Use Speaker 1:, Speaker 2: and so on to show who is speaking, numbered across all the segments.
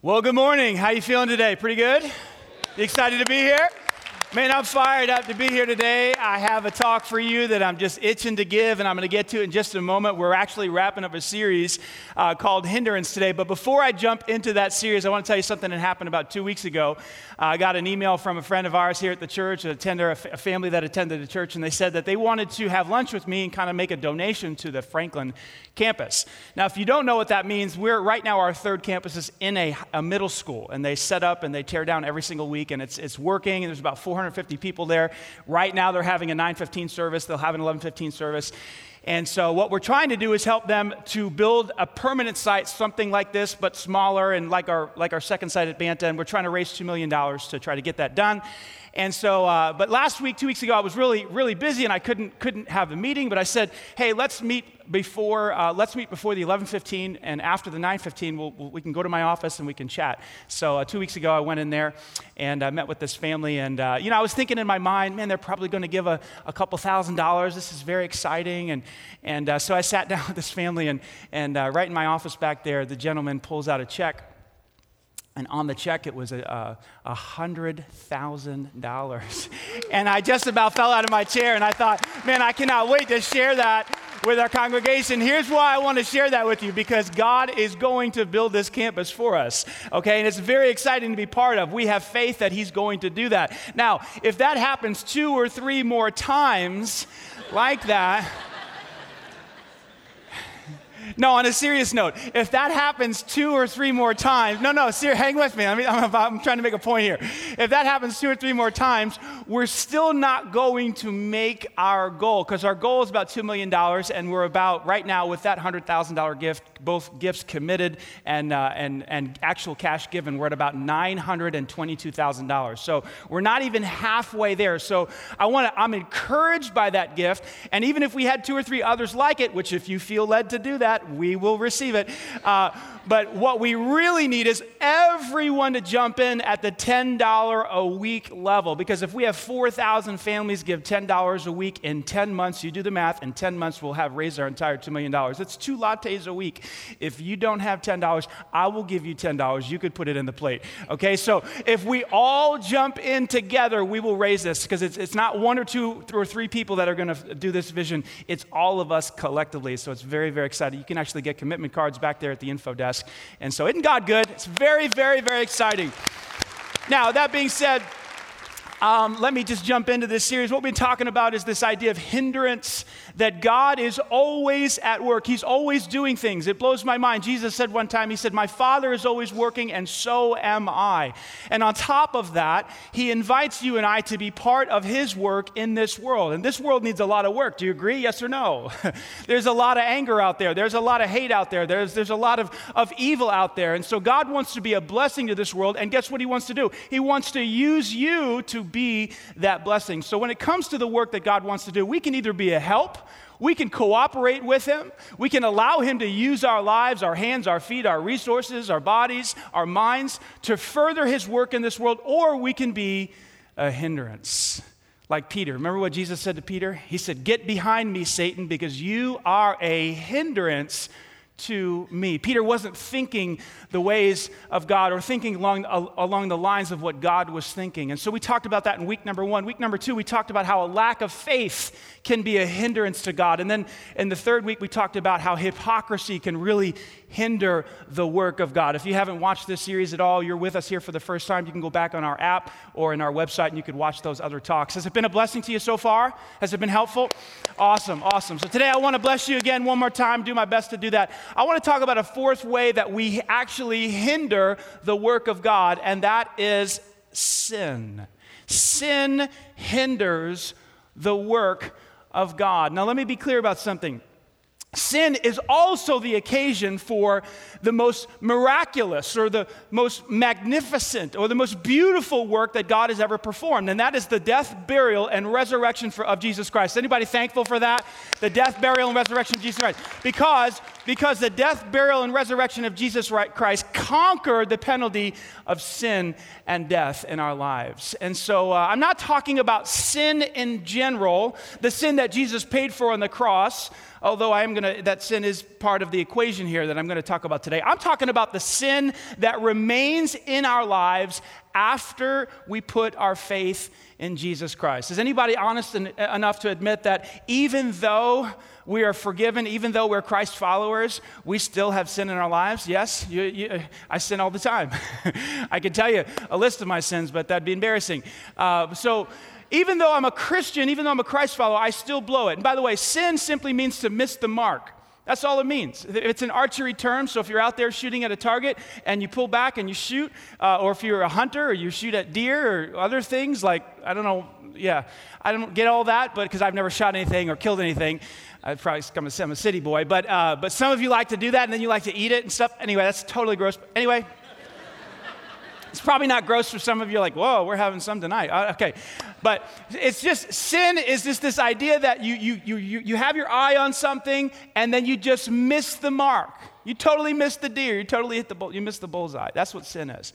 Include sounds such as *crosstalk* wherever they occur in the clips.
Speaker 1: Well, good morning. How you feeling today? Pretty good? You excited to be here? Man, I'm fired up to be here today. I have a talk for you that I'm just itching to give, and I'm going to get to it in just a moment. We're actually wrapping up a series uh, called Hindrance today. But before I jump into that series, I want to tell you something that happened about two weeks ago. Uh, I got an email from a friend of ours here at the church, a, a family that attended the church, and they said that they wanted to have lunch with me and kind of make a donation to the Franklin campus. Now, if you don't know what that means, we're right now our third campus is in a, a middle school, and they set up and they tear down every single week, and it's, it's working, and there's about 450 people there. Right now, they're having a 915 service, they'll have an 1115 service. And so, what we're trying to do is help them to build a permanent site, something like this, but smaller, and like our, like our second site at Banta. And we're trying to raise $2 million to try to get that done. And so, uh, but last week, two weeks ago, I was really, really busy and I couldn't, couldn't have the meeting. But I said, hey, let's meet before, uh, let's meet before the 11:15 and after the 9:15, we'll, we'll, we can go to my office and we can chat. So uh, two weeks ago, I went in there and I met with this family. And uh, you know, I was thinking in my mind, man, they're probably going to give a, a couple thousand dollars. This is very exciting. And and uh, so I sat *laughs* down with this family and and uh, right in my office back there, the gentleman pulls out a check and on the check, it was a, a, $100,000. *laughs* And I just about fell out of my chair, and I thought, man, I cannot wait to share that with our congregation. Here's why I want to share that with you because God is going to build this campus for us, okay? And it's very exciting to be part of. We have faith that He's going to do that. Now, if that happens two or three more times like that, no, on a serious note, if that happens two or three more times, no, no, hang with me. I mean, I'm, I'm trying to make a point here. If that happens two or three more times, we're still not going to make our goal because our goal is about $2 million, and we're about, right now, with that $100,000 gift, both gifts committed and, uh, and, and actual cash given, we're at about $922,000. So we're not even halfway there. So I want to, I'm encouraged by that gift. And even if we had two or three others like it, which if you feel led to do that, we will receive it. Uh, but what we really need is everyone to jump in at the $10 a week level. Because if we have 4,000 families give $10 a week in 10 months, you do the math, in 10 months we'll have raised our entire $2 million. It's two lattes a week. If you don't have $10, I will give you $10. You could put it in the plate. Okay, so if we all jump in together, we will raise this because it's, it's not one or two or three people that are going to do this vision, it's all of us collectively. So it's very, very exciting. You can actually get commitment cards back there at the info desk. And so, isn't God good? It's very, very, very exciting. Now, that being said, um, let me just jump into this series. What we've been talking about is this idea of hindrance, that God is always at work. He's always doing things. It blows my mind. Jesus said one time, He said, My Father is always working, and so am I. And on top of that, He invites you and I to be part of His work in this world. And this world needs a lot of work. Do you agree? Yes or no? *laughs* there's a lot of anger out there, there's a lot of hate out there, there's, there's a lot of, of evil out there. And so God wants to be a blessing to this world. And guess what He wants to do? He wants to use you to be that blessing. So when it comes to the work that God wants to do, we can either be a help, we can cooperate with Him, we can allow Him to use our lives, our hands, our feet, our resources, our bodies, our minds to further His work in this world, or we can be a hindrance. Like Peter. Remember what Jesus said to Peter? He said, Get behind me, Satan, because you are a hindrance to me. Peter wasn't thinking the ways of God or thinking along, along the lines of what God was thinking. And so we talked about that in week number one. Week number two, we talked about how a lack of faith can be a hindrance to God. And then in the third week, we talked about how hypocrisy can really hinder the work of God. If you haven't watched this series at all, you're with us here for the first time, you can go back on our app or in our website and you could watch those other talks. Has it been a blessing to you so far? Has it been helpful? Awesome, awesome. So today I want to bless you again one more time, do my best to do that. I want to talk about a fourth way that we actually hinder the work of God, and that is sin. Sin hinders the work of God. Now, let me be clear about something. Sin is also the occasion for the most miraculous or the most magnificent or the most beautiful work that God has ever performed, and that is the death, burial, and resurrection for, of Jesus Christ. Anybody thankful for that? The death, burial, and resurrection of Jesus Christ. Because, because the death, burial, and resurrection of Jesus Christ conquered the penalty of sin and death in our lives. And so uh, I'm not talking about sin in general, the sin that Jesus paid for on the cross although I am going to, that sin is part of the equation here that I'm going to talk about today. I'm talking about the sin that remains in our lives after we put our faith in Jesus Christ. Is anybody honest enough to admit that even though we are forgiven, even though we're Christ followers, we still have sin in our lives? Yes, you, you, I sin all the time. *laughs* I could tell you a list of my sins, but that'd be embarrassing. Uh, so, even though I'm a Christian, even though I'm a Christ follower, I still blow it. And by the way, sin simply means to miss the mark. That's all it means. It's an archery term, so if you're out there shooting at a target and you pull back and you shoot, uh, or if you're a hunter or you shoot at deer or other things, like, I don't know, yeah, I don't get all that, but because I've never shot anything or killed anything, I'd probably come to I'm a city boy, but, uh, but some of you like to do that and then you like to eat it and stuff. Anyway, that's totally gross. Anyway, it's probably not gross for some of you, like, whoa, we're having some tonight. Uh, okay. But it's just, sin is just this idea that you, you, you, you have your eye on something and then you just miss the mark. You totally miss the deer. You totally hit the bull, you miss the bullseye. That's what sin is.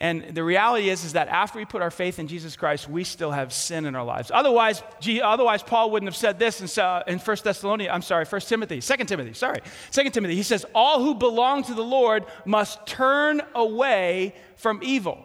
Speaker 1: And the reality is, is that after we put our faith in Jesus Christ, we still have sin in our lives. Otherwise, otherwise Paul wouldn't have said this in, in 1 Thessalonians, I'm sorry, 1 Timothy, 2 Timothy, sorry, 2 Timothy. He says, all who belong to the Lord must turn away from evil.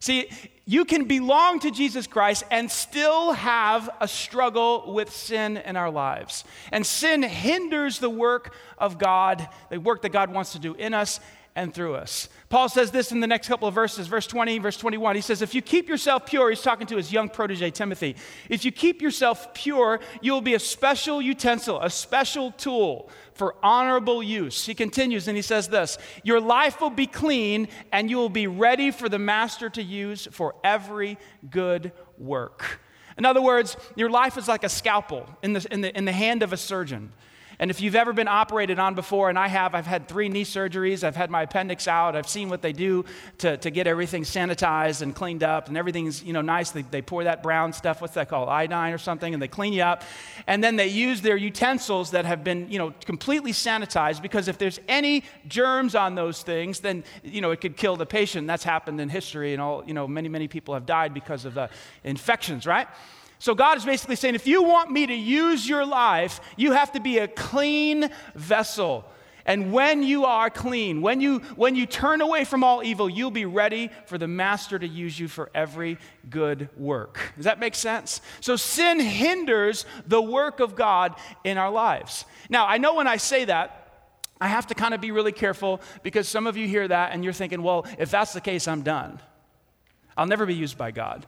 Speaker 1: See, you can belong to Jesus Christ and still have a struggle with sin in our lives. And sin hinders the work of God, the work that God wants to do in us and through us. Paul says this in the next couple of verses, verse 20, verse 21. He says, If you keep yourself pure, he's talking to his young protege, Timothy. If you keep yourself pure, you will be a special utensil, a special tool for honorable use. He continues and he says this Your life will be clean, and you will be ready for the master to use for every good work. In other words, your life is like a scalpel in the, in the, in the hand of a surgeon. And if you've ever been operated on before, and I have, I've had three knee surgeries, I've had my appendix out, I've seen what they do to, to get everything sanitized and cleaned up, and everything's you know nice. They, they pour that brown stuff, what's that called, iodine or something, and they clean you up. And then they use their utensils that have been you know completely sanitized because if there's any germs on those things, then you know it could kill the patient. That's happened in history, and all you know many many people have died because of the infections, right? So God is basically saying, if you want me to use your life, you have to be a clean vessel. And when you are clean, when you, when you turn away from all evil, you'll be ready for the master to use you for every good work. Does that make sense? So sin hinders the work of God in our lives. Now, I know when I say that, I have to kind of be really careful because some of you hear that and you're thinking, well, if that's the case, I'm done. I'll never be used by God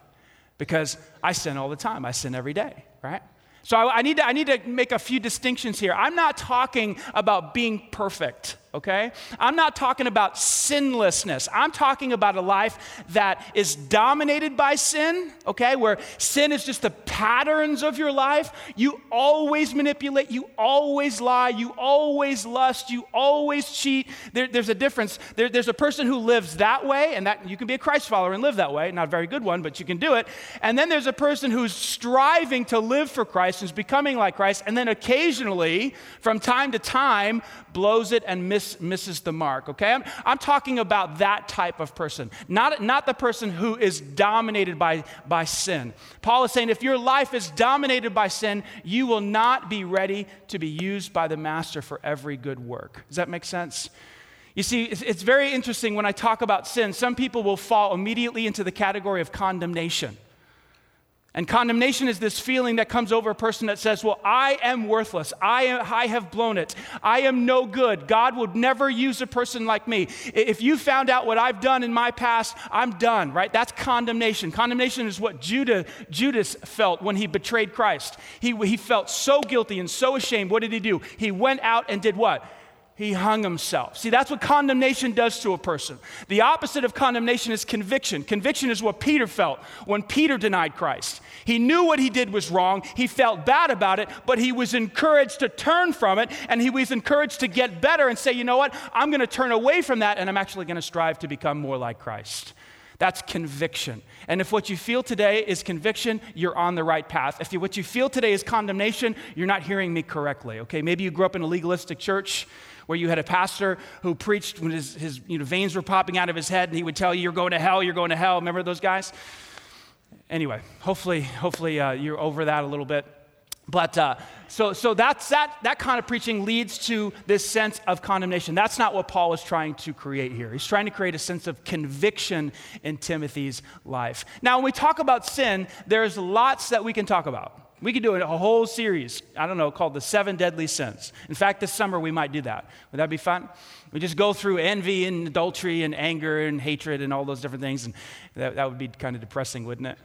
Speaker 1: because I sin all the time. I sin every day, right? So I, I, need to, I need to make a few distinctions here. I'm not talking about being perfect okay? I'm not talking about sinlessness. I'm talking about a life that is dominated by sin, okay? Where sin is just the patterns of your life. You always manipulate, you always lie, you always lust, you always cheat. There, there's a difference. There, there's a person who lives that way, and that you can be a Christ follower and live that way. Not a very good one, but you can do it. And then there's a person who's striving to live for Christ, who's becoming like Christ, and then occasionally, from time to time, blows it and miss, misses the mark, okay? I'm, I'm talking about that type of person, not, not the person who is dominated by, by sin. Paul is saying if your life is dominated by sin, you will not be ready to be used by the master for every good work. Does that make sense? You see, it's, it's very interesting when I talk about sin. Some people will fall immediately into the category of condemnation. And condemnation is this feeling that comes over a person that says, Well, I am worthless. I, am, I have blown it. I am no good. God would never use a person like me. If you found out what I've done in my past, I'm done, right? That's condemnation. Condemnation is what Judah, Judas felt when he betrayed Christ. He, he felt so guilty and so ashamed. What did he do? He went out and did what? He hung himself. See, that's what condemnation does to a person. The opposite of condemnation is conviction. Conviction is what Peter felt when Peter denied Christ. He knew what he did was wrong, he felt bad about it, but he was encouraged to turn from it, and he was encouraged to get better and say, you know what, I'm going to turn away from that, and I'm actually going to strive to become more like Christ. That's conviction. And if what you feel today is conviction, you're on the right path. If what you feel today is condemnation, you're not hearing me correctly, okay? Maybe you grew up in a legalistic church where you had a pastor who preached when his, his you know, veins were popping out of his head and he would tell you, You're going to hell, you're going to hell. Remember those guys? Anyway, hopefully, hopefully uh, you're over that a little bit. But uh, so, so that's, that, that kind of preaching leads to this sense of condemnation. That's not what Paul is trying to create here. He's trying to create a sense of conviction in Timothy's life. Now, when we talk about sin, there's lots that we can talk about. We could do a whole series, I don't know, called The Seven Deadly Sins. In fact, this summer we might do that. Would that be fun? We just go through envy and adultery and anger and hatred and all those different things, and that, that would be kind of depressing, wouldn't it?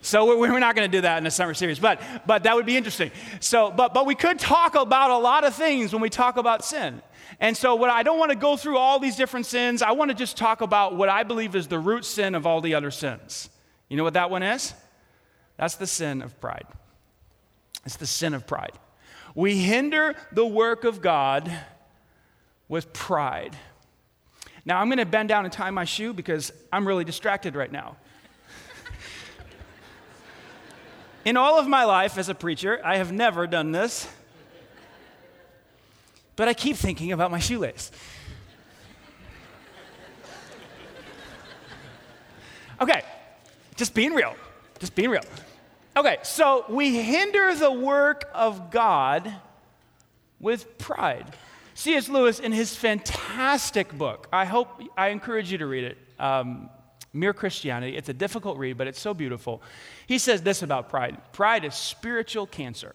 Speaker 1: So we're, not going to do that in the summer series, but, but that would be interesting. So, but, but we could talk about a lot of things when we talk about sin. And so, what I don't want to go through all these different sins. I want to just talk about what I believe is the root sin of all the other sins. You know what that one is? That's the sin of pride. It's the sin of pride. We hinder the work of God with pride. Now, I'm going to bend down and tie my shoe because I'm really distracted right now. In all of my life as a preacher, I have never done this, but I keep thinking about my shoelace. Okay, just being real, just being real. Okay, so we hinder the work of God with pride. C.S. Lewis, in his fantastic book, I hope, I encourage you to read it, um, Mere Christianity. It's a difficult read, but it's so beautiful. He says this about pride pride is spiritual cancer.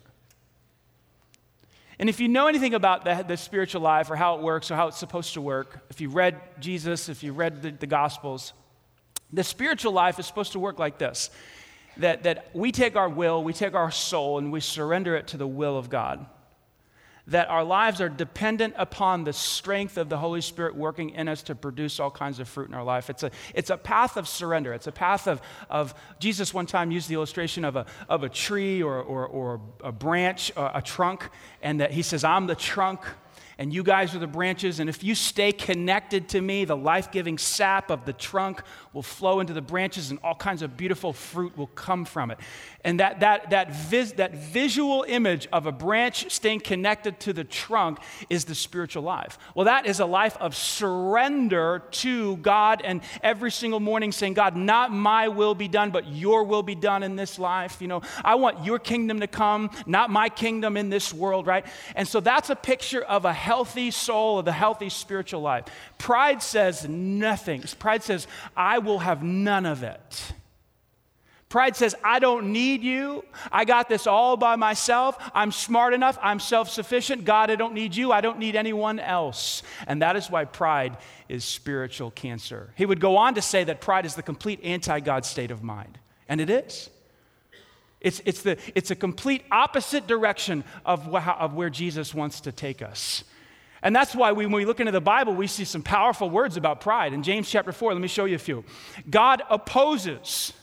Speaker 1: And if you know anything about the, the, spiritual life or how it works or how it's supposed to work, if you read Jesus, if you read the, the Gospels, the spiritual life is supposed to work like this that, that we take our will, we take our soul, and we surrender it to the will of God. That our lives are dependent upon the strength of the Holy Spirit working in us to produce all kinds of fruit in our life. It's a, it's a path of surrender. It's a path of, of Jesus one time used the illustration of a, of a tree or, or, or a branch, uh, a trunk, and that he says, I'm the trunk and you guys are the branches. And if you stay connected to me, the life giving sap of the trunk will flow into the branches, and all kinds of beautiful fruit will come from it. And that, that, that, vis, that visual image of a branch staying connected to the trunk is the spiritual life. Well, that is a life of surrender to God, and every single morning saying, God, not my will be done, but your will be done in this life. You know, I want your kingdom to come, not my kingdom in this world, right? And so that's a picture of a healthy soul, of the healthy spiritual life. Pride says nothing. Pride says, I will have none of it. Pride says, I don't need you. I got this all by myself. I'm smart enough. I'm self sufficient. God, I don't need you. I don't need anyone else. And that is why pride is spiritual cancer. He would go on to say that pride is the complete anti God state of mind. And it is. It's, it's, the, it's a complete opposite direction of, wh- of where Jesus wants to take us. And that's why we, when we look into the Bible, we see some powerful words about pride. In James chapter 4, let me show you a few. God opposes,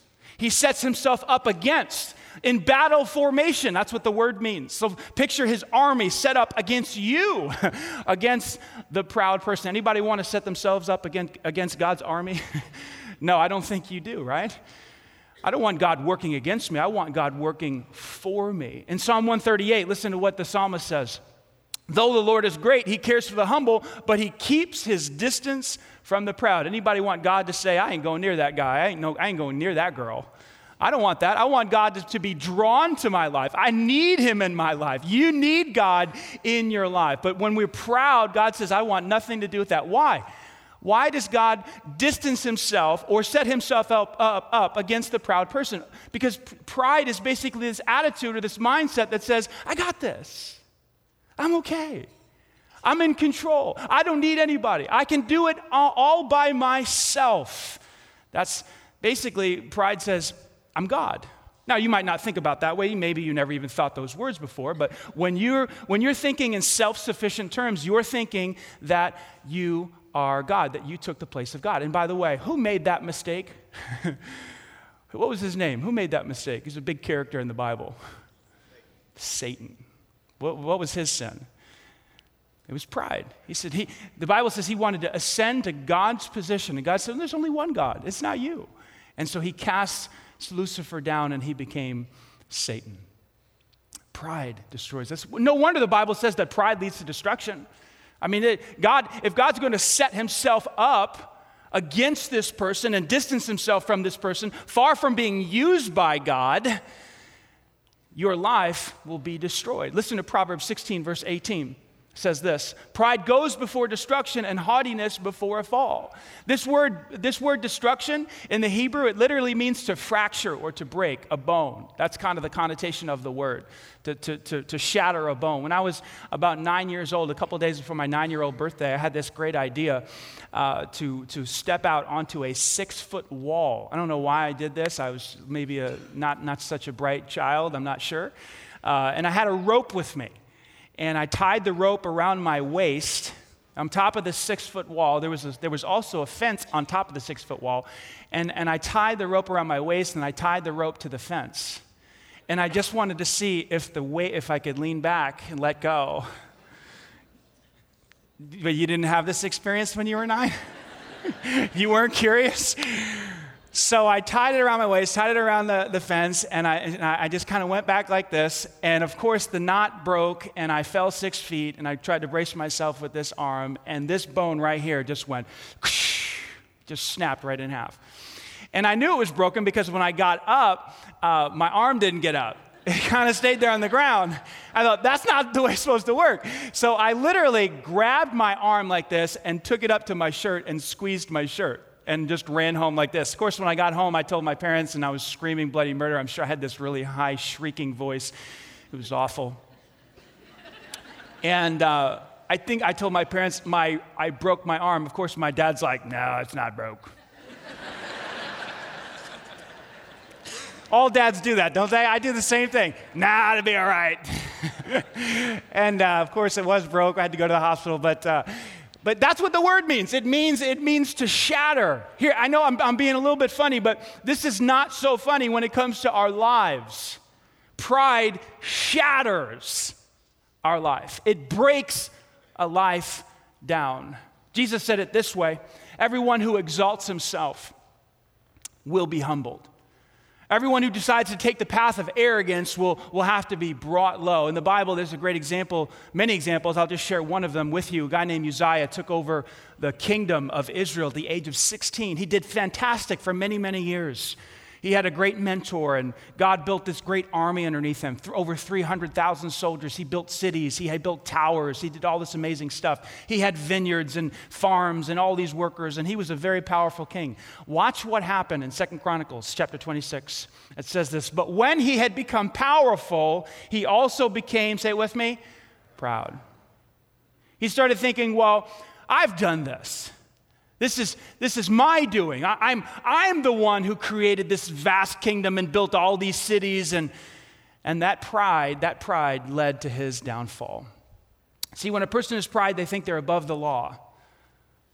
Speaker 1: he sets himself up against. In battle formation, that's what the word means. So picture his army set up against you, *laughs* against the proud person. Anybody want to set themselves up against, against God's army? *laughs* no, I don't think you do, right? I don't want God working against me. I want God working for me. In Psalm 138, listen to what the psalmist says. Though the Lord is great, he cares for the humble, but he keeps his distance from the proud. Anybody want God to say, I ain't going near that guy. I ain't, no, I ain't going near that girl. I don't want that. I want God to, to, be drawn to my life. I need Him in my life. You need God in your life. But when we're proud, God says, I want nothing to do with that. Why? Why does God distance Himself or set Himself up, up, up against the proud person? Because pride is basically this attitude or this mindset that says, I got this. I'm okay. I'm in control. I don't need anybody. I can do it all, by myself. That's basically pride says, I'm God. Now, you might not think about that way. Maybe you never even thought those words before. But when you're, when you're thinking in self sufficient terms, you're thinking that you are God, that you took the place of God. And by the way, who made that mistake? *laughs* what was his name? Who made that mistake? He's a big character in the Bible. Satan. What, what was his sin? It was pride. He said, he, the Bible says he wanted to ascend to God's position. And God said, There's only one God, it's not you. And so he cast Lucifer down and he became Satan. Pride destroys us. No wonder the Bible says that pride leads to destruction. I mean, it, God, if God's going to set himself up against this person and distance himself from this person, far from being used by God, your life will be destroyed. Listen to Proverbs 16, verse 18 says this pride goes before destruction and haughtiness before a fall. This word this word destruction in the hebrew it literally means to fracture or to break a bone. That's kind of the connotation of the word to, to, to, to shatter a bone. When i was about nine years old a couple days before my nine year old birthday i had this great idea uh, to, to step out onto a six foot wall. I don't know why i did this. I was maybe a, not, not such a bright child i'm not sure. Uh, and i had a rope with me and I tied the rope around my waist on top of the six foot wall. There was, a, there was also a fence on top of the six foot wall. And, and I tied the rope around my waist and I tied the rope to the fence. And I just wanted to see if, the weight, if I could lean back and let go. But you didn't have this experience when you were nine? *laughs* you weren't curious? So I tied it around my waist, tied it around the, the fence, and I, and I just kind of went back like this. And of course, the knot broke, and I fell six feet, and I tried to brace myself with this arm, and this bone right here just went, *sniffs* just snapped right in half. And I knew it was broken because when I got up, uh, my arm didn't get up. *laughs* It kind of stayed there on the ground. I thought, that's not the way it's supposed to work. So I literally grabbed my arm like this and took it up to my shirt and squeezed my shirt and just ran home like this. Of course, when I got home, I told my parents and I was screaming bloody murder. I'm sure I had this really high, shrieking voice. It was awful. and uh, I think I told my parents my, I broke my arm. Of course, my dad's like, no, it's not broke. *laughs* all dads do that, don't they? I do the same thing. Nah, it'll be all right. *laughs* and uh, of course, it was broke. I had to go to the hospital, but. Uh, but that's what the word means. It means it means to shatter. Here, I know I'm, I'm being a little bit funny, but this is not so funny when it comes to our lives. Pride shatters our life. It breaks a life down. Jesus said it this way Everyone who exalts himself will be humbled. Everyone who decides to take the path of arrogance will, will have to be brought low. In the Bible, there's a great example, many examples. I'll just share one of them with you. A guy named Uzziah took over the kingdom of Israel at the age of 16. He did fantastic for many, many years. He had a great mentor, and God built this great army underneath him. Over 300,000 soldiers. He built cities. He had built towers. He did all this amazing stuff. He had vineyards and farms and all these workers, and he was a very powerful king. Watch what happened in Second Chronicles chapter 26. It says this But when he had become powerful, he also became, say it with me, proud. He started thinking, well, I've done this. This is, this is my doing. I, I'm, I'm the one who created this vast kingdom and built all these cities. And, and that pride, that pride led to his downfall. See, when a person is pride, they think they're above the law.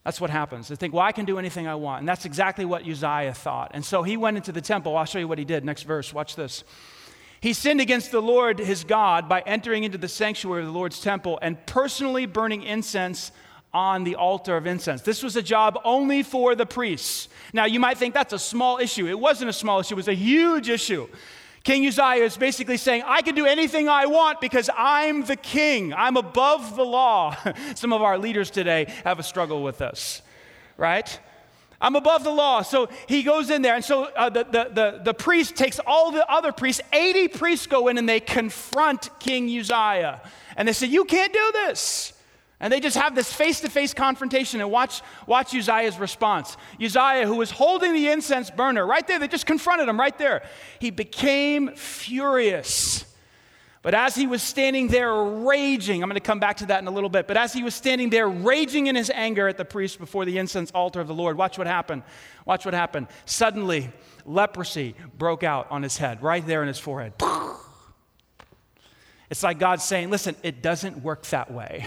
Speaker 1: That's what happens. They think, well, I can do anything I want. And that's exactly what Uzziah thought. And so he went into the temple. I'll show you what he did. Next verse, watch this. He sinned against the Lord his God by entering into the sanctuary of the Lord's temple and personally burning incense on the altar of incense. This was a job only for the priests. Now, you might think that's a small issue. It wasn't a small issue, it was a huge issue. King Uzziah is basically saying, I can do anything I want because I'm the king. I'm above the law. *laughs* Some of our leaders today have a struggle with this, right? I'm above the law. So he goes in there. And so uh, the, the, the, the priest takes all the other priests, 80 priests go in and they confront King Uzziah. And they say, You can't do this. And they just have this face to face confrontation and watch, watch Uzziah's response. Uzziah, who was holding the incense burner right there, they just confronted him right there. He became furious. But as he was standing there raging, I'm going to come back to that in a little bit, but as he was standing there raging in his anger at the priest before the incense altar of the Lord, watch what happened. Watch what happened. Suddenly, leprosy broke out on his head, right there in his forehead. It's like God saying, listen, it doesn't work that way.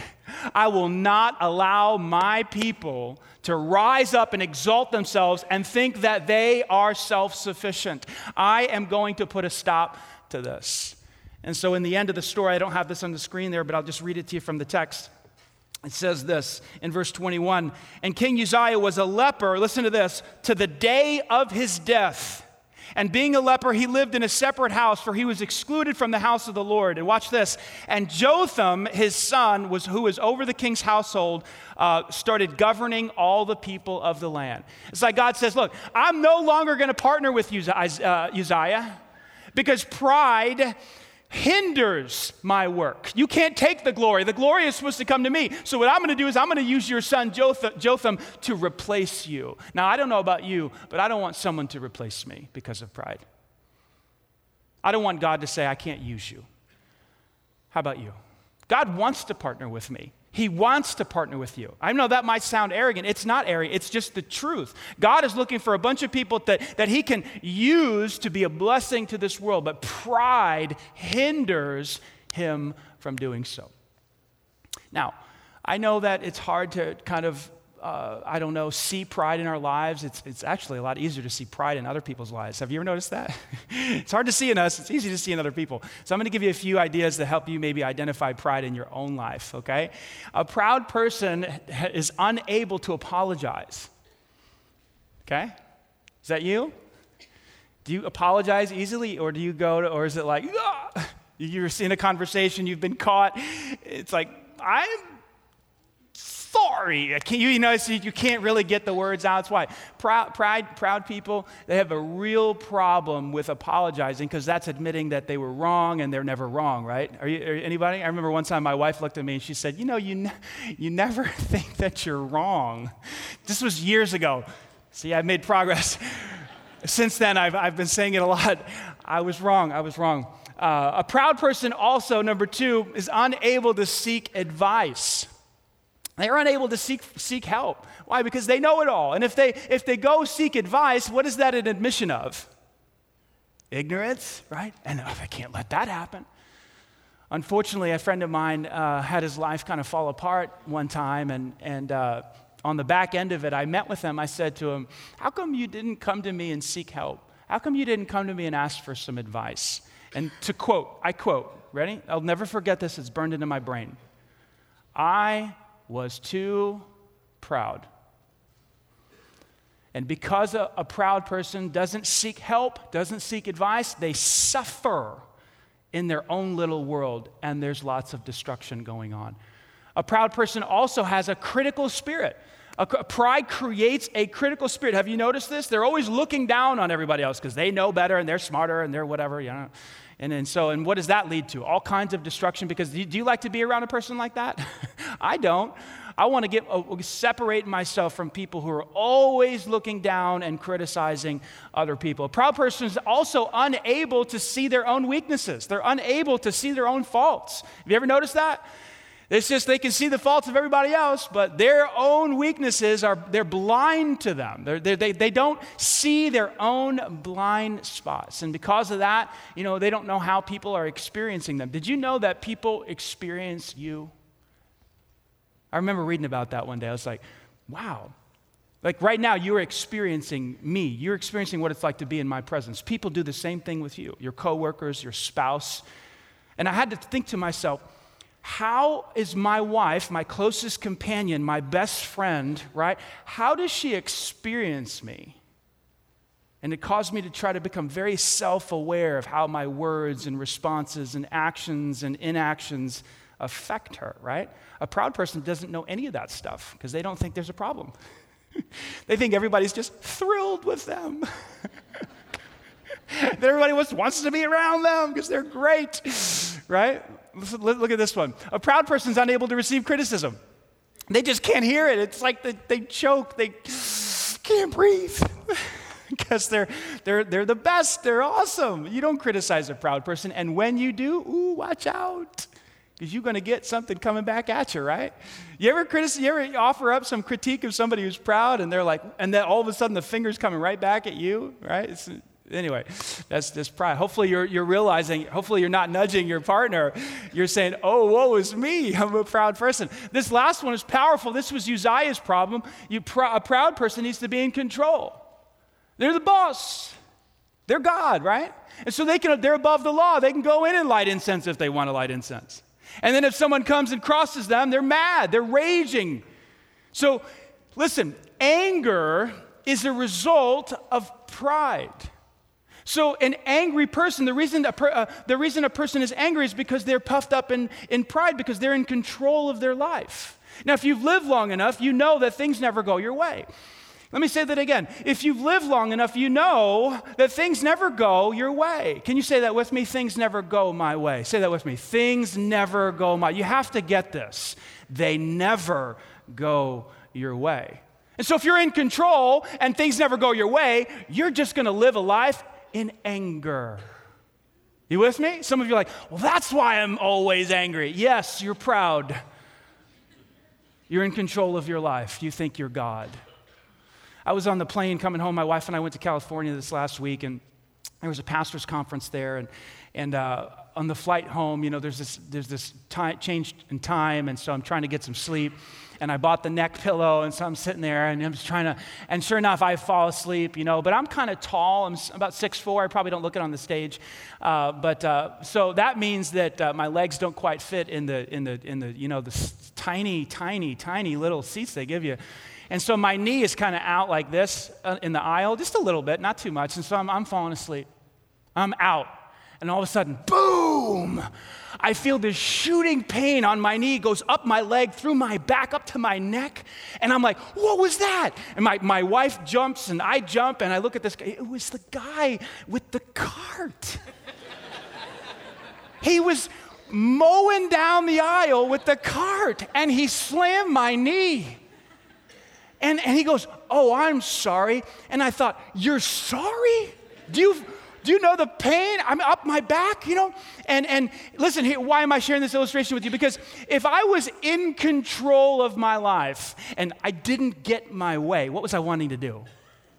Speaker 1: I will not allow my people to rise up and exalt themselves and think that they are self sufficient. I am going to put a stop to this. And so, in the end of the story, I don't have this on the screen there, but I'll just read it to you from the text. It says this in verse 21 And King Uzziah was a leper, listen to this, to the day of his death. And being a leper, he lived in a separate house, for he was excluded from the house of the Lord. And watch this. And Jotham, his son, was who was over the king's household, uh, started governing all the people of the land. It's like God says, "Look, I'm no longer going to partner with uh, Uzziah because pride hinders my work. You can't take the glory. The glory is supposed to come to me. So, what I'm going to do is I'm going to use your son Jotham to replace you. Now, I don't know about you, but I don't want someone to replace me because of pride. I don't want God to say, I can't use you. How about you? God wants to partner with me. He wants to partner with you. I know that might sound arrogant. It's not arrogant, it's just the truth. God is looking for a bunch of people that, that He can use to be a blessing to this world, but pride hinders Him from doing so. Now, I know that it's hard to kind of uh, I don't know, see pride in our lives. It's, it's actually a lot easier to see pride in other people's lives. Have you ever noticed that? *laughs* it's hard to see in us, it's easy to see in other people. So I'm going to give you a few ideas to help you maybe identify pride in your own life, okay? A proud person is unable to apologize. Okay? Is that you? Do you apologize easily, or do you go to, or is it like, ah! you're in a conversation, you've been caught? It's like, I'm sorry. You, you know, you can't really get the words out. That's why. Proud, pride, proud people, they have a real problem with apologizing because that's admitting that they were wrong and they're never wrong, right? Are you, are anybody? I remember one time my wife looked at me and she said, You know, you, ne- you never *laughs* think that you're wrong. This was years ago. See, I've made progress. *laughs* Since then, I've, I've been saying it a lot. I was wrong. I was wrong. Uh, a proud person, also, number two, is unable to seek advice. They're unable to seek, seek help. Why? Because they know it all. And if they, if they go seek advice, what is that an admission of? Ignorance, right? And oh, I can't let that happen. Unfortunately, a friend of mine uh, had his life kind of fall apart one time, and, and uh, on the back end of it, I met with him. I said to him, How come you didn't come to me and seek help? How come you didn't come to me and ask for some advice? And to quote, I quote, ready? I'll never forget this, it's burned into my brain. I was too proud. And because a, a, proud person doesn't seek help, doesn't seek advice, they suffer in their own little world, and there's lots of destruction going on. A proud person also has a critical spirit. A, pride creates a critical spirit. Have you noticed this? They're always looking down on everybody else because they know better and they're smarter and they're whatever, you know. And, and so, and what does that lead to? All kinds of destruction. Because do you, do you like to be around a person like that? *laughs* I don't. I want to get uh, separate myself from people who are always looking down and criticizing other people. A proud person is also unable to see their own weaknesses. They're unable to see their own faults. Have you ever noticed that? It's just they can see the faults of everybody else, but their own weaknesses are they're blind to them. They're, they're, they they don't see their own blind spots. And because of that, you know, they don't know how people are experiencing them. Did you know that people experience you? I remember reading about that one day. I was like, wow. Like right now, you're experiencing me. You're experiencing what it's like to be in my presence. People do the same thing with you, your coworkers, your spouse. And I had to think to myself, how is my wife, my closest companion, my best friend, right? How does she experience me? And it caused me to try to become very self aware of how my words and responses and actions and inactions affect her, right? A proud person doesn't know any of that stuff because they don't think there's a problem. *laughs* they think everybody's just thrilled with them. *laughs* that everybody wants, wants to be around them because they're great, right? Look at this one. A proud person is unable to receive criticism. They just can't hear it. It's like they, they choke, they can't breathe. *laughs* because they're, they're, they're the best, they're awesome. You don't criticize a proud person, and when you do, ooh, watch out. Because you're going to get something coming back at you, right? You ever criticize, you ever offer up some critique of somebody who's proud, and they're like, and then all of a sudden the finger's coming right back at you, right? It's, Anyway, that's this pride. Hopefully, you're, you're realizing, hopefully, you're not nudging your partner. You're saying, Oh, woe is me. I'm a proud person. This last one is powerful. This was Uzziah's problem. You, a proud person needs to be in control. They're the boss, they're God, right? And so they can, they're above the law. They can go in and light incense if they want to light incense. And then if someone comes and crosses them, they're mad, they're raging. So, listen, anger is a result of pride. So, an angry person, the reason, a per, uh, the reason a person is angry is because they're puffed up in, in pride, because they're in control of their life. Now, if you've lived long enough, you know that things never go your way. Let me say that again. If you've lived long enough, you know that things never go your way. Can you say that with me? Things never go my way. Say that with me. Things never go my You have to get this. They never go your way. And so if you're in control and things never go your way, you're just going to live a life in anger. You with me? Some of you are like, well, that's why I'm always angry. Yes, you're proud. You're in control of your life. You think you're God. I was on the plane coming home. My wife and I went to California this last week, and there was a pastor's conference there. And, and uh, on the flight home, you know, there's this, there's this time, change in time, and so I'm trying to get some sleep. And I bought the neck pillow, and so I'm sitting there, and I'm just trying to, and sure enough, I fall asleep, you know. But I'm kind of tall. I'm about six four. I probably don't look it on the stage, uh, but uh, so that means that uh, my legs don't quite fit in the in the in the you know the tiny, tiny, tiny little seats they give you. And so my knee is kind of out like this uh, in the aisle, just a little bit, not too much. And so I'm, I'm falling asleep. I'm out. And all of a sudden, boom! I feel this shooting pain on my knee, goes up my leg, through my back, up to my neck. And I'm like, what was that? And my, my wife jumps, and I jump, and I look at this guy. It was the guy with the cart. *laughs* he was mowing down the aisle with the cart, and he slammed my knee. And, and he goes, Oh, I'm sorry. And I thought, You're sorry? Do you, do you know the pain? I'm up my back, you know? And, and listen, why am I sharing this illustration with you? Because if I was in control of my life and I didn't get my way, what was I wanting to do?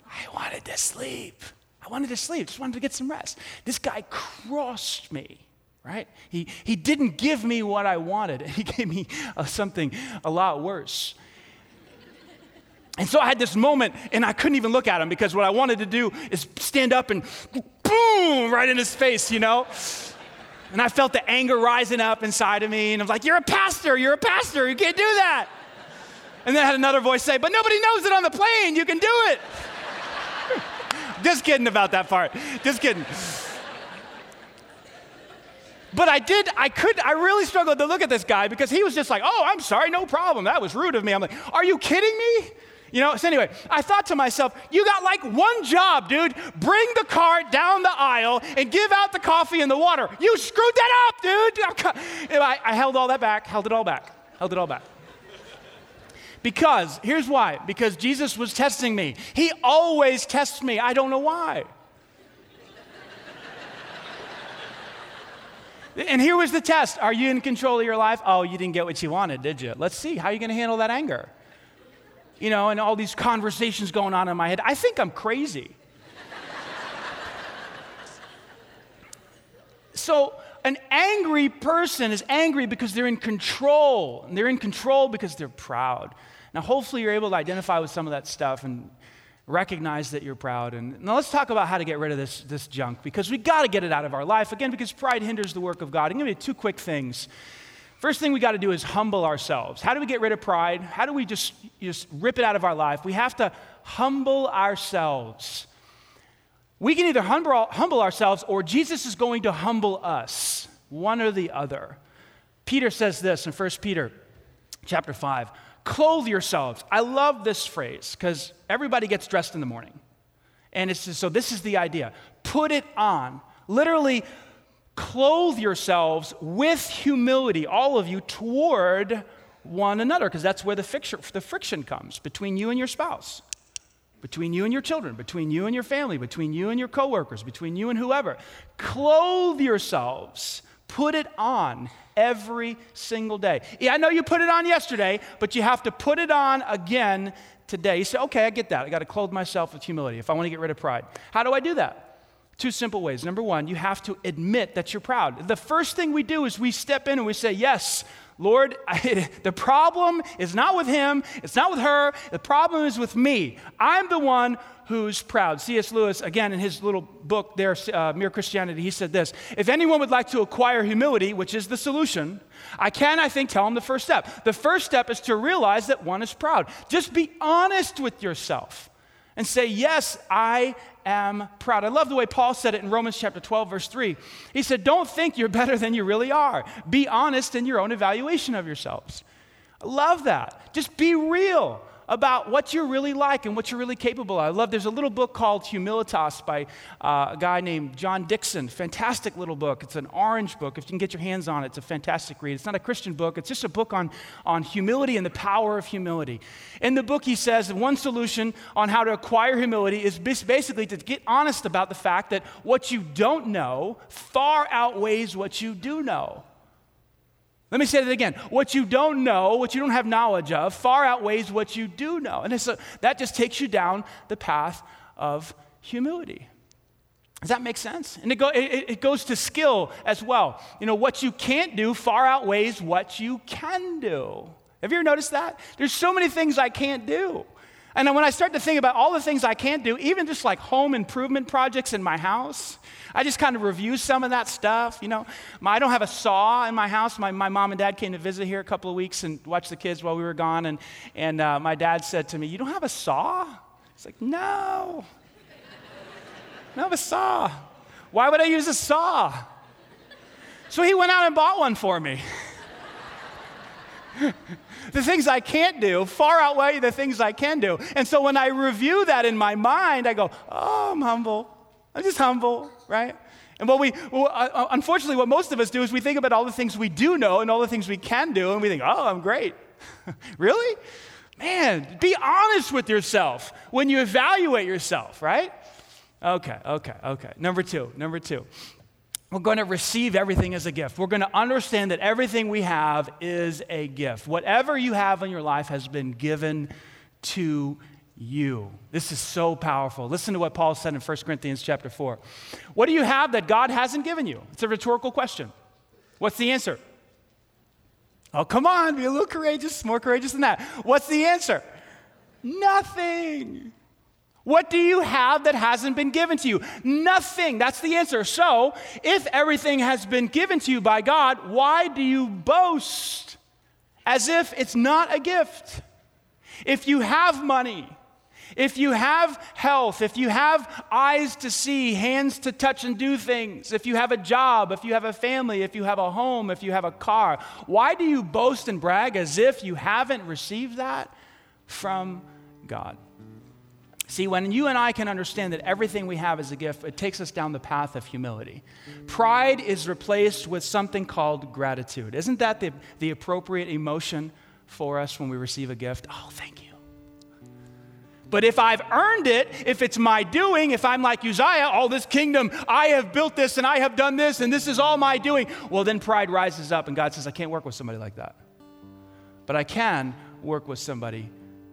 Speaker 1: I wanted to sleep. I wanted to sleep, just wanted to get some rest. This guy crossed me right? He, he didn't give me what I wanted, *laughs* he gave me uh, something a lot worse. And so I had this moment, and I couldn't even look at him because what I wanted to do is stand up and boom, right in his face, you know? And I felt the anger rising up inside of me, and I was like, You're a pastor, you're a pastor, you can't do that. And then I had another voice say, But nobody knows it on the plane, you can do it. *laughs* Just kidding about that part. Just kidding. But I did, I could, I really struggled to look at this guy because he was just like, oh, I'm sorry, no problem. That was rude of me. I'm like, are you kidding me? You know, so anyway, I thought to myself, you got like one job, dude. Bring the cart down the aisle and give out the coffee and the water. You screwed that up, dude. *laughs* I, I held all that back, held it all back, held it all back. Because, here's why because Jesus was testing me. He always tests me. I don't know why. *laughs* And here was the test Are you in control of your life? Oh, you didn't get what you wanted, did you? Let's see. How are you going to handle that anger? You know, and all these conversations going on in my head. I think I'm crazy. so, an angry person is angry because they're in control. And they're in control because they're proud. Now, hopefully, you're able to identify with some of that stuff and recognize that you're proud. And now let's talk about how to get rid of this, this junk because we got to get it out of our life. Again, because pride hinders the work of God. I'm going to two quick things. First thing we got to do is humble ourselves. How do we get rid of pride? How do we just, just rip it out of our life? We have to humble ourselves. We can either humble, humble ourselves or Jesus is going to humble us, one or the other. Peter says this in 1 Peter chapter 5 clothe yourselves. I love this phrase because everybody gets dressed in the morning. And it's just, so this is the idea. Put it on. Literally, clothe yourselves with humility, all of you, toward one another, because that's where the friction, the friction comes between you and your spouse, between you and your children, between you and your family, between you and your coworkers, between you and whoever. Clothe yourselves, put it on every single day. Yeah, I know you put it on yesterday, but you have to put it on again today. You say, okay, I get that. I got to clothe myself with humility if I want to get rid of pride. How do I do that? Two simple ways. Number one, you have to admit that you're proud. The first thing we do is we step in and we say, Yes, Lord, *laughs* I, the problem is not with him, it's not with her, the problem is with me. I'm the one who's proud. C.S. Lewis, again, in his little book there, uh, Mere Christianity, he said this If anyone would like to acquire humility, which is the solution, I can, I think, tell him the first step. The first step is to realize that one is proud. Just be honest with yourself and say, Yes, I am proud. I love the way Paul said it in Romans chapter 12, verse 3. He said, Don't think you're better than you really are. Be honest in your own evaluation of yourselves. I love that. Just be real about what you're really like and what you're really capable of. I love, there's a little book called Humilitas by uh, a guy named John Dickson. Fantastic little book. It's an orange book. If you can get your hands on it, it's a fantastic read. It's not a Christian book, it's just a book on, on humility and the power of humility. In the book, he says one solution on how to acquire humility is basically to get honest about the fact that what you don't know far outweighs what you do know. Let me say that again. What you don't know, what you don't have knowledge of, far outweighs what you do know. And a, that just takes you down the path of humility. Does that make sense? And it, go, it, it, goes to skill as well. You know, what you can't do far outweighs what you can do. Have you ever noticed that? There's so many things I can't do. And when I start to think about all the things I can't do, even just like home improvement projects in my house, I just kind of review some of that stuff. You know, I don't have a saw in my house. My, my mom and dad came to visit here a couple of weeks and watched the kids while we were gone. And, and uh, my dad said to me, You don't have a saw? It's like, No. *laughs* I don't have a saw. Why would I use a saw? So he went out and bought one for me. *laughs* *laughs* the things I can't do far outweigh the things I can do. And so when I review that in my mind, I go, oh, I'm humble. I'm just humble, right? And what we, well, uh, uh, unfortunately, what most of us do is we think about all the things we do know and all the things we can do, and we think, oh, I'm great. *laughs* really? Man, be honest with yourself when you evaluate yourself, right? Okay, okay, okay. Number two, number two. We're going to receive everything as a gift. We're going to understand that everything we have is a gift. Whatever you have in your life has been given to you. This is so powerful. Listen to what Paul said in 1 Corinthians chapter 4. What do you have that God hasn't given you? It's a rhetorical question. What's the answer? Oh, come on, be a little courageous, more courageous than that. What's the answer? Nothing. What do you have that hasn't been given to you? Nothing. That's the answer. So, if everything has been given to you by God, why do you boast as if it's not a gift? If you have money, if you have health, if you have eyes to see, hands to touch and do things, if you have a job, if you have a family, if you have a home, if you have a car, why do you boast and brag as if you haven't received that from God? See, when you and I can understand that everything we have is a gift, it takes us down the path of humility. Pride is replaced with something called gratitude. Isn't that the, the appropriate emotion for us when we receive a gift? Oh, thank you. But if I've earned it, if it's my doing, if I'm like Uzziah, all this kingdom, I have built this and I have done this and this is all my doing, well, then pride rises up and God says, I can't work with somebody like that. But I can work with somebody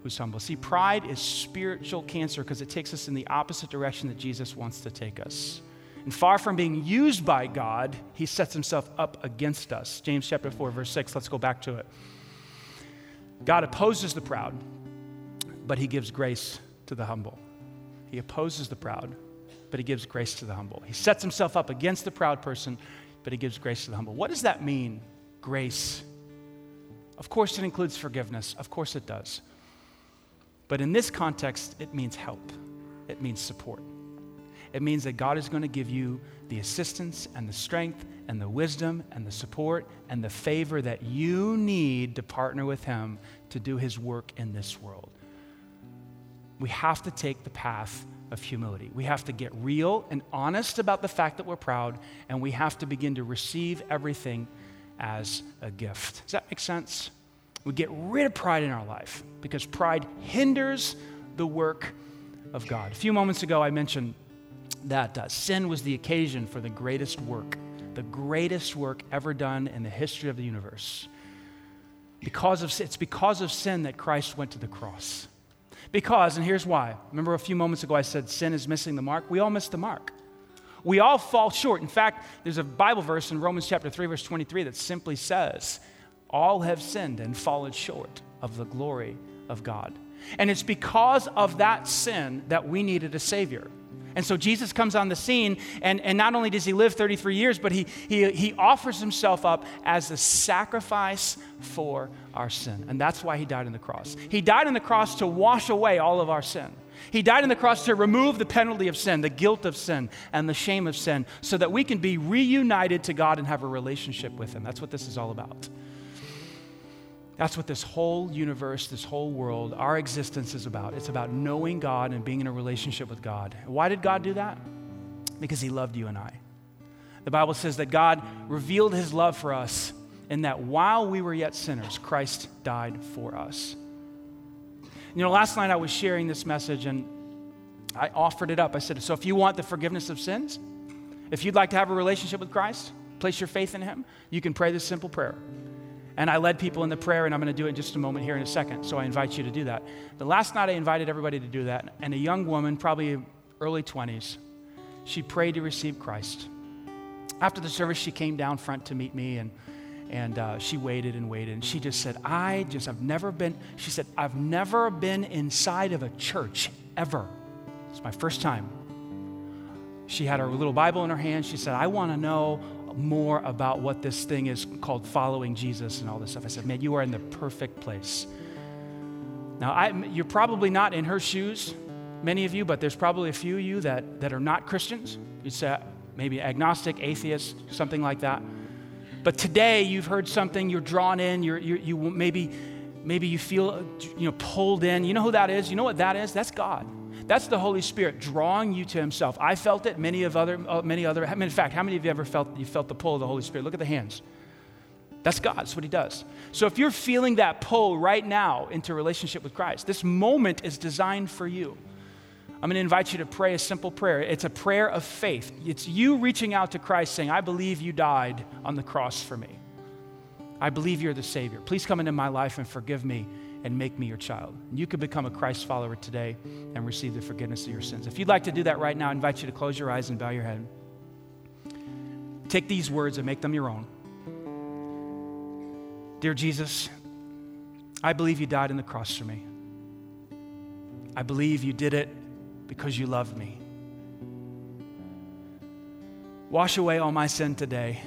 Speaker 1: who's humble. See, pride is spiritual cancer because it takes us in the opposite direction that Jesus wants to take us. And far from being used by God, he sets himself up against us. James chapter 4, verse 6. Let's go back to it. God opposes the proud, but he gives grace to the humble. He opposes the proud, but he gives grace to the humble. He sets himself up against the proud person, but he gives grace to the humble. What does that mean, grace? Of course, it includes forgiveness. Of course, it does. But in this context, it means help, it means support. It means that God is going to give you the assistance and the strength and the wisdom and the support and the favor that you need to partner with Him to do His work in this world. We have to take the path of humility. We have to get real and honest about the fact that we're proud, and we have to begin to receive everything as a gift. Does that make sense? We get rid of pride in our life because pride hinders the work of God. A few moments ago, I mentioned that uh, sin was the occasion for the greatest work, the greatest work ever done in the history of the universe. Because of, it's because of sin that Christ went to the cross. Because, and here's why. Remember a few moments ago I said sin is missing the mark? We all miss the mark. We all fall short. In fact, there's a Bible verse in Romans chapter 3, verse 23 that simply says, all have sinned and fallen short of the glory of God. And it's because of that sin that we needed a Savior. And so Jesus comes on the scene, and, and not only does he live 33 years, but he, he, he offers himself up as a sacrifice for our sin. And that's why he died on the cross. He died on the cross to wash away all of our sin. He died on the cross to remove the penalty of sin, the guilt of sin, and the shame of sin, so that we can be reunited to God and have a relationship with Him. That's what this is all about. That's what this whole universe, this whole world, our existence is about. It's about knowing God and being in a relationship with God. Why did God do that? Because He loved you and I. The Bible says that God revealed His love for us in that while we were yet sinners, Christ died for us. You know, last night I was sharing this message and I offered it up. I said, So if you want the forgiveness of sins, if you'd like to have a relationship with Christ, place your faith in Him, you can pray this simple prayer. And I led people in the prayer, and I'm going to do it in just a moment here in a second. So I invite you to do that. The last night I invited everybody to do that, and a young woman, probably early 20s, she prayed to receive Christ. After the service, she came down front to meet me, and and uh, she waited and waited. And she just said, I just, I've never been, she said, I've never been inside of a church ever. It's my first time. She had her little Bible in her hand. She said, I want to know more about what this thing is called following Jesus and all this stuff. I said, Man, you are in the perfect place. Now, I, you're probably not in her shoes, many of you, but there's probably a few of you that, that are not Christians. You uh, say maybe agnostic, atheist, something like that. But today you've heard something, you're drawn in, you're, you you maybe, maybe you feel you know, pulled in. You know who that is? You know what that is? That's God. That's the Holy Spirit drawing you to Himself. I felt it. Many of other, uh, many other. I mean, In fact, how many of you ever felt you felt the pull of the Holy Spirit? Look at the hands. That's God. That's what He does. So if you're feeling that pull right now into relationship with Christ, this moment is designed for you. I'm going to invite you to pray a simple prayer. It's a prayer of faith. It's you reaching out to Christ saying, I believe you died on the cross for me. I believe you're the Savior. Please come into my life and forgive me and make me your child. You can become a Christ follower today and receive the forgiveness of your sins. If you'd like to do that right now, I invite you to close your eyes and bow your head. Take these words and make them your own. Dear Jesus, I believe you died on the cross for me. I believe you did it because you loved me. Wash away all my sin today.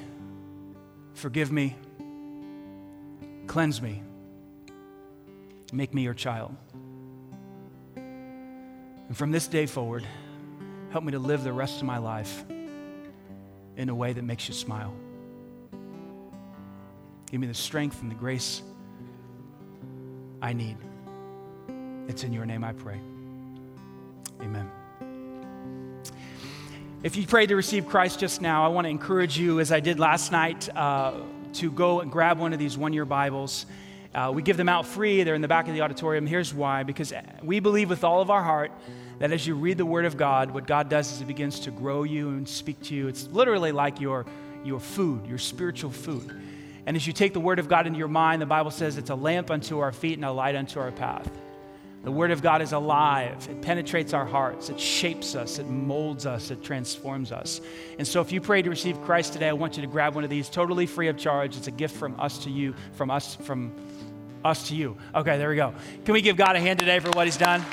Speaker 1: Forgive me. Cleanse me Make me your child. And from this day forward, help me to live the rest of my life in a way that makes you smile. Give me the strength and the grace I need. It's in your name I pray. Amen. If you prayed to receive Christ just now, I want to encourage you, as I did last night, uh, to go and grab one of these one year Bibles uh, we give them out free. They're in the back of the auditorium. Here's why because we believe with all of our heart that as you read the Word of God, what God does is it begins to grow you and speak to you. It's literally like your, your food, your spiritual food. And as you take the Word of God into your mind, the Bible says it's a lamp unto our feet and a light unto our path. The Word of God is alive. It penetrates our hearts. It shapes us. It molds us. It transforms us. And so, if you pray to receive Christ today, I want you to grab one of these totally free of charge. It's a gift from us to you, from us, from us to you. Okay, there we go. Can we give God a hand today for what He's done?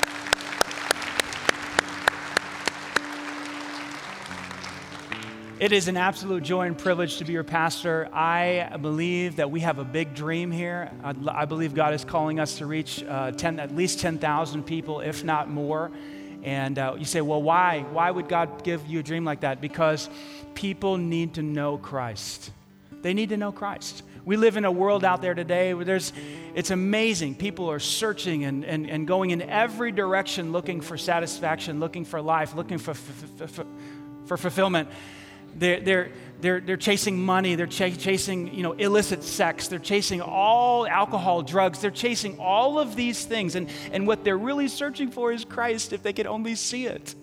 Speaker 1: It is an absolute joy and privilege to be your pastor. I believe that we have a big dream here. I, believe God is calling us to reach uh, 10, at least 10,000 people, if not more. And uh, you say, well, why? Why would God give you a dream like that? Because people need to know Christ. They need to know Christ. We live in a world out there today where there's, it's amazing. People are searching and, and, and going in every direction looking for satisfaction, looking for life, looking for, for, for, for fulfillment. They're, they're, they're, they're chasing money. They're ch- chasing you know, illicit sex. They're chasing all alcohol, drugs. They're chasing all of these things. And, and what they're really searching for is Christ if they could only see it.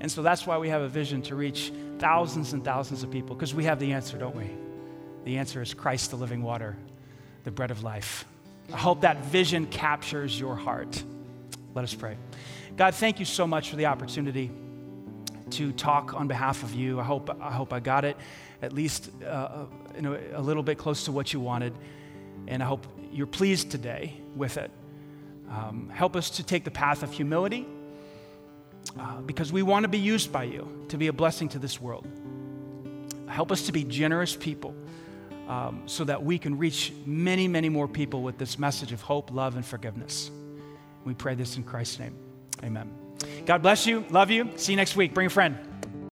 Speaker 1: And so that's why we have a vision to reach thousands and thousands of people because we have the answer, don't we? The answer is Christ, the living water, the bread of life. I hope that vision captures your heart. Let us pray. God, thank you so much for the opportunity to talk on behalf of you. I hope I, hope I got it at least uh, you know, a little bit close to what you wanted. And I hope you're pleased today with it. Um, help us to take the path of humility uh, because we want to be used by you to be a blessing to this world. Help us to be generous people um, so that we can reach many, many more people with this message of hope, love, and forgiveness. We pray this in Christ's name. Amen. God bless you. Love you. See you next week. Bring a friend.